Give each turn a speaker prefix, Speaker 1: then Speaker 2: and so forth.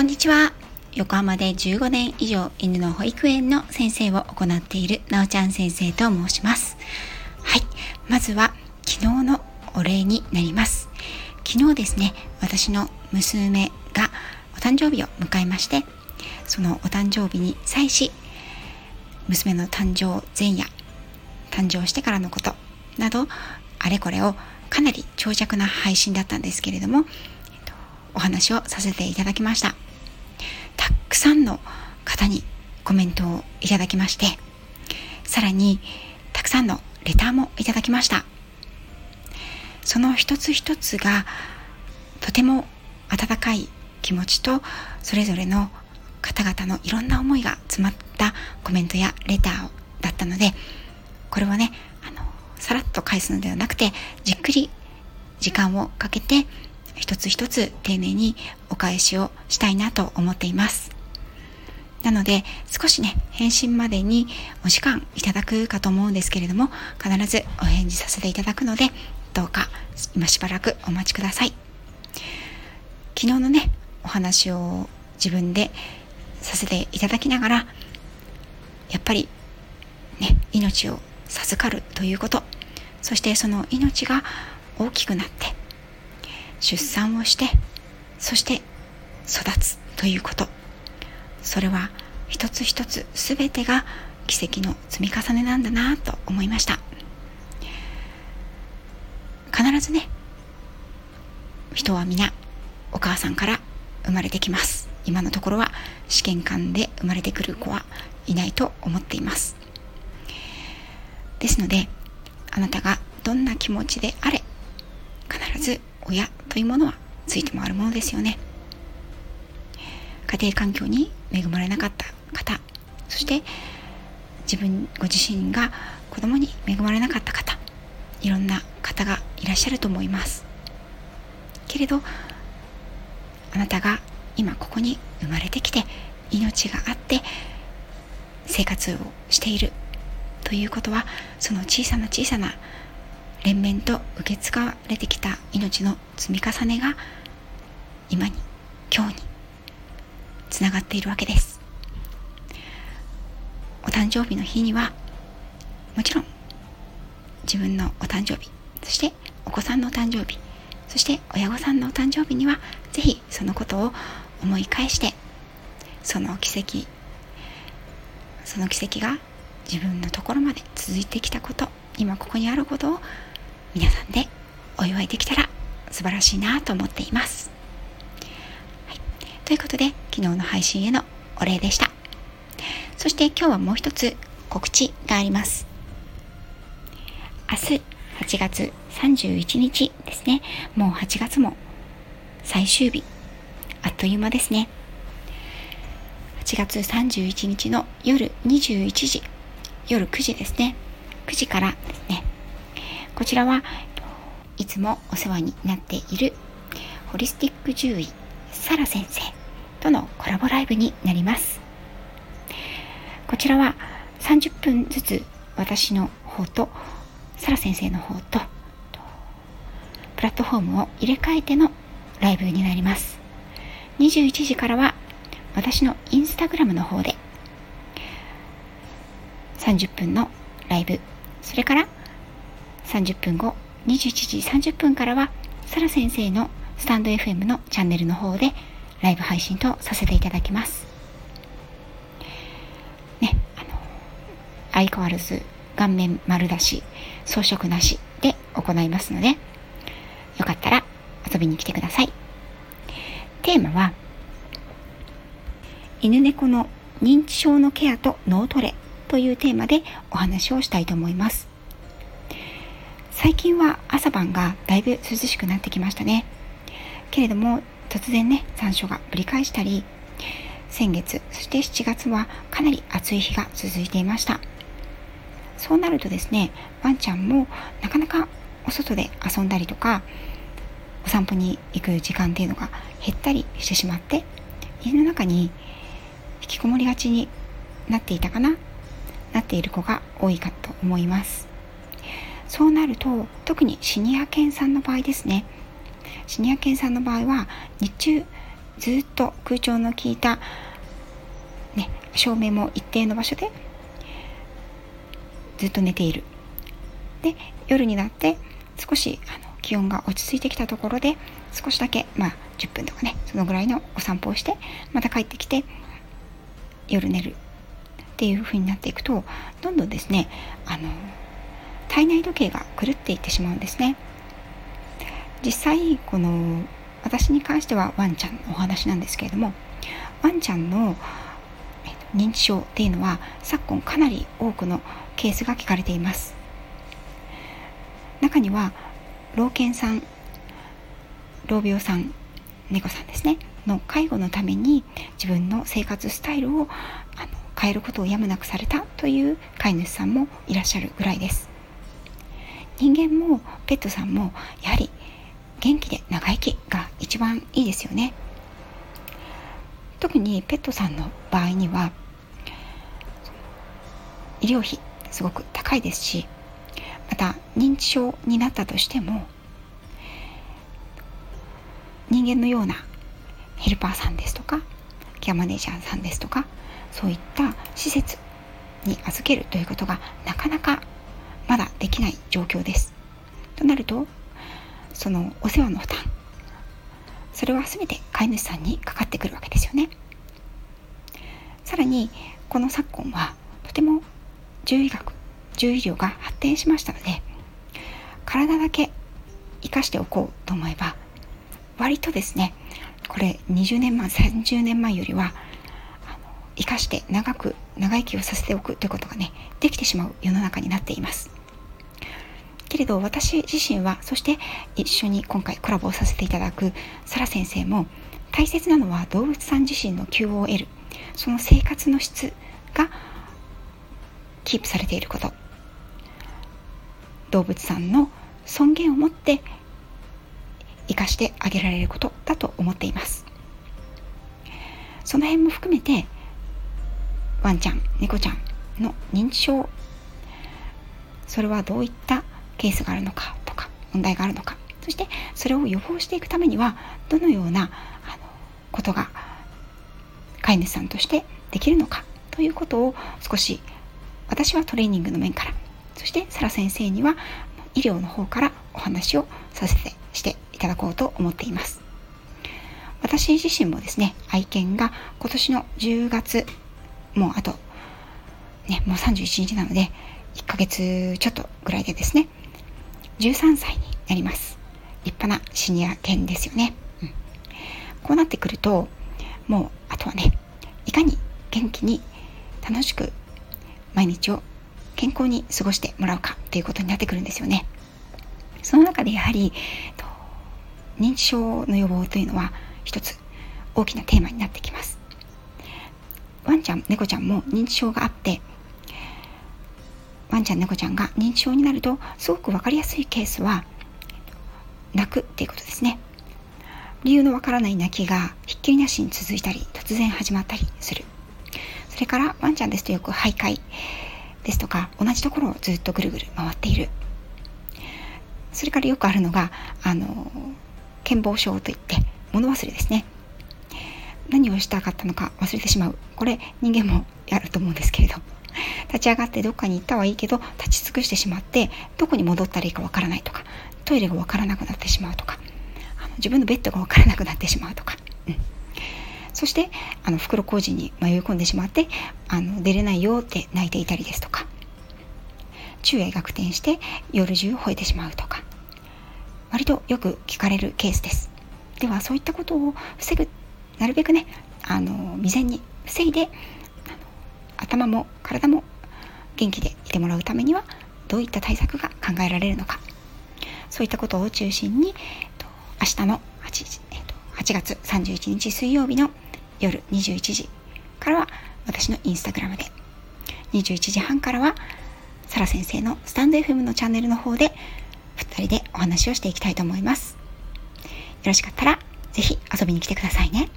Speaker 1: こんにちは。横浜で15年以上犬の保育園の先生を行っているなおちゃん先生と申します。はい。まずは昨日のお礼になります。昨日ですね、私の娘がお誕生日を迎えまして、そのお誕生日に際し、娘の誕生前夜、誕生してからのことなど、あれこれをかなり長尺な配信だったんですけれども、お話をさせていただきました。さんの方にコメントをいただきまして、さらにたくさんのレターもいただきました。その一つ一つがとても温かい気持ちとそれぞれの方々のいろんな思いが詰まったコメントやレターだったのでこれはねあのさらっと返すのではなくてじっくり時間をかけて一つ一つ丁寧にお返しをしたいなと思っています。なので少しね返信までにお時間いただくかと思うんですけれども必ずお返事させていただくのでどうか今しばらくお待ちください。昨日のねお話を自分でさせていただきながらやっぱりね命を授かるということ。そしてその命が大きくなって出産をしてそして育つということ。それは一つ一つ全てが奇跡の積み重ねなんだなと思いました。必ずね人は皆お母さんから生まれてきます。今のところは試験官で生まれてくる子はいないと思っています。ですのであなたがどんな気持ちであれ必ず親というものはついて回るものですよね。家庭環境に恵まれなかった方そして自分ご自身が子供に恵まれなかった方いろんな方がいらっしゃると思います。けれどあなたが今ここに生まれてきて命があって生活をしているということはその小さな小さな連綿と受け継がれてきた命の積み重ねが今に今日につながっているわけです。お誕生日の日にはもちろん自分のお誕生日そしてお子さんのお誕生日そして親御さんのお誕生日には是非そのことを思い返してその奇跡その奇跡が自分のところまで続いてきたこと今ここにあることを皆さんでお祝いできたら素晴らしいなと思っています、ということで昨日の配信へのお礼でした。そして今日はもう一つ告知があります。明日8月31日ですね。もう8月も最終日。あっという間ですね。8月31日の夜21時。夜9時ですね。9時からですね。こちらはいつもお世話になっているホリスティック獣医サラ先生。とのコラボライブになります。こちらは30分ずつ私の方とサラ先生の方とプラットフォームを入れ替えてのライブになります。21時からは私のインスタグラムの方で30分のライブ。それから30分後21時30分からはサラ先生のスタンド FM のチャンネルの方でライブ配信とさせていただきます。ねあの相変わらず顔面丸出し装飾なしで行いますのでよかったら遊びに来てください。テーマは犬猫の認知症のケアと脳トレというテーマでお話をしたいと思います。最近は朝晩がだいぶ涼しくなってきましたね。けれども突然ね残暑がぶり返したり先月そして7月はかなり暑い日が続いていました。そうなるとですねワンちゃんもなかなかお外で遊んだりとかお散歩に行く時間っていうのが減ったりしてしまって家の中に引きこもりがちになっていたかななっている子が多いかと思います。そうなると特にシニア犬さんの場合ですねシニア犬さんの場合は日中ずっと空調の効いた、ね、照明も一定の場所でずっと寝ている。で夜になって少しあの気温が落ち着いてきたところで少しだけまあ10分とかねそのぐらいのお散歩をしてまた帰ってきて夜寝る。っていう風になっていくとどんどんですねあの体内時計が狂っていってしまうんですね。実際この私に関してはワンちゃんのお話なんですけれどもワンちゃんの認知症っていうのは昨今かなり多くのケースが聞かれています。中には老犬さん老病さん猫さんですねの介護のために自分の生活スタイルをあの変えることをやむなくされたという飼い主さんもいらっしゃるぐらいです。人間もペットさんもやはり元気で長生きが一番いいですよね特にペットさんの場合には医療費すごく高いですしまた認知症になったとしても人間のようなヘルパーさんですとかケアマネージャーさんですとかそういった施設に預けるということがなかなかまだできない状況です。となるとそのお世話の負担それは全て飼い主さんにかかってくるわけですよね。さらにこの昨今はとても獣医学獣医療が発展しましたので体だけ生かしておこうと思えば割とですねこれ20年前30年前よりは生かして長く長生きをさせておくということがねできてしまう世の中になっていますけれど私自身はそして一緒に今回コラボをさせていただくサラ先生も大切なのは動物さん自身の QOL その生活の質がキープされていること。動物さんの尊厳を持って生かしてあげられることだと思っています。その辺も含めてワンちゃん猫ちゃんの認知症それはどういったケースがあるのかとか問題があるのか。そしてそれを予防していくためにはどのようなあのことが飼い主さんとしてできるのかということを少し私はトレーニングの面からそしてサラ先生には医療の方からお話をさせてしていただこうと思っています。私自身もですね愛犬が今年の10月もうあとねもう31日なので1ヶ月ちょっとぐらいでですね13歳になります。立派なシニア犬ですよね、うん、こうなってくるともうあとはねいかに元気に楽しく毎日を健康に過ごしてもらうかということになってくるんですよね。その中でやはり認知症の予防というのは一つ大きなテーマになってきます。ワンちゃん猫ちゃんも認知症があってワンちゃん猫ちゃんが認知症になるとすごく分かりやすいケースは泣くっていうことですね。理由のわからない泣きがひっきりなしに続いたり突然始まったりする。それからワンちゃんですとよく徘徊ですとか同じところをずっとぐるぐる回っている。それからよくあるのがあの健忘症といって物忘れですね。何をしたかったのか忘れてしまう。これ人間もやると思うんですけれど。立ち上がってどっかに行ったはいいけど立ち尽くしてしまってどこに戻ったらいいかわからないとかトイレがわからなくなってしまうとかあの自分のベッドがわからなくなってしまうとか、うん、そしてあの袋小路に迷い込んでしまってあの出れないよって泣いていたりですとか。昼夜逆転して夜中吠えてしまうとか。割とよく聞かれるケースです。ではそういったことを防ぐなるべくねあの未然に防いで頭も体も元気でいてもらうためにはどういった対策が考えられるのか。そういったことを中心に明日の 8, 8月31日水曜日の夜21時からは私のインスタグラムで。21時半からはサラ先生のスタンド FM のチャンネルの方で2人でお話をしていきたいと思います。よろしかったら是非遊びに来てくださいね。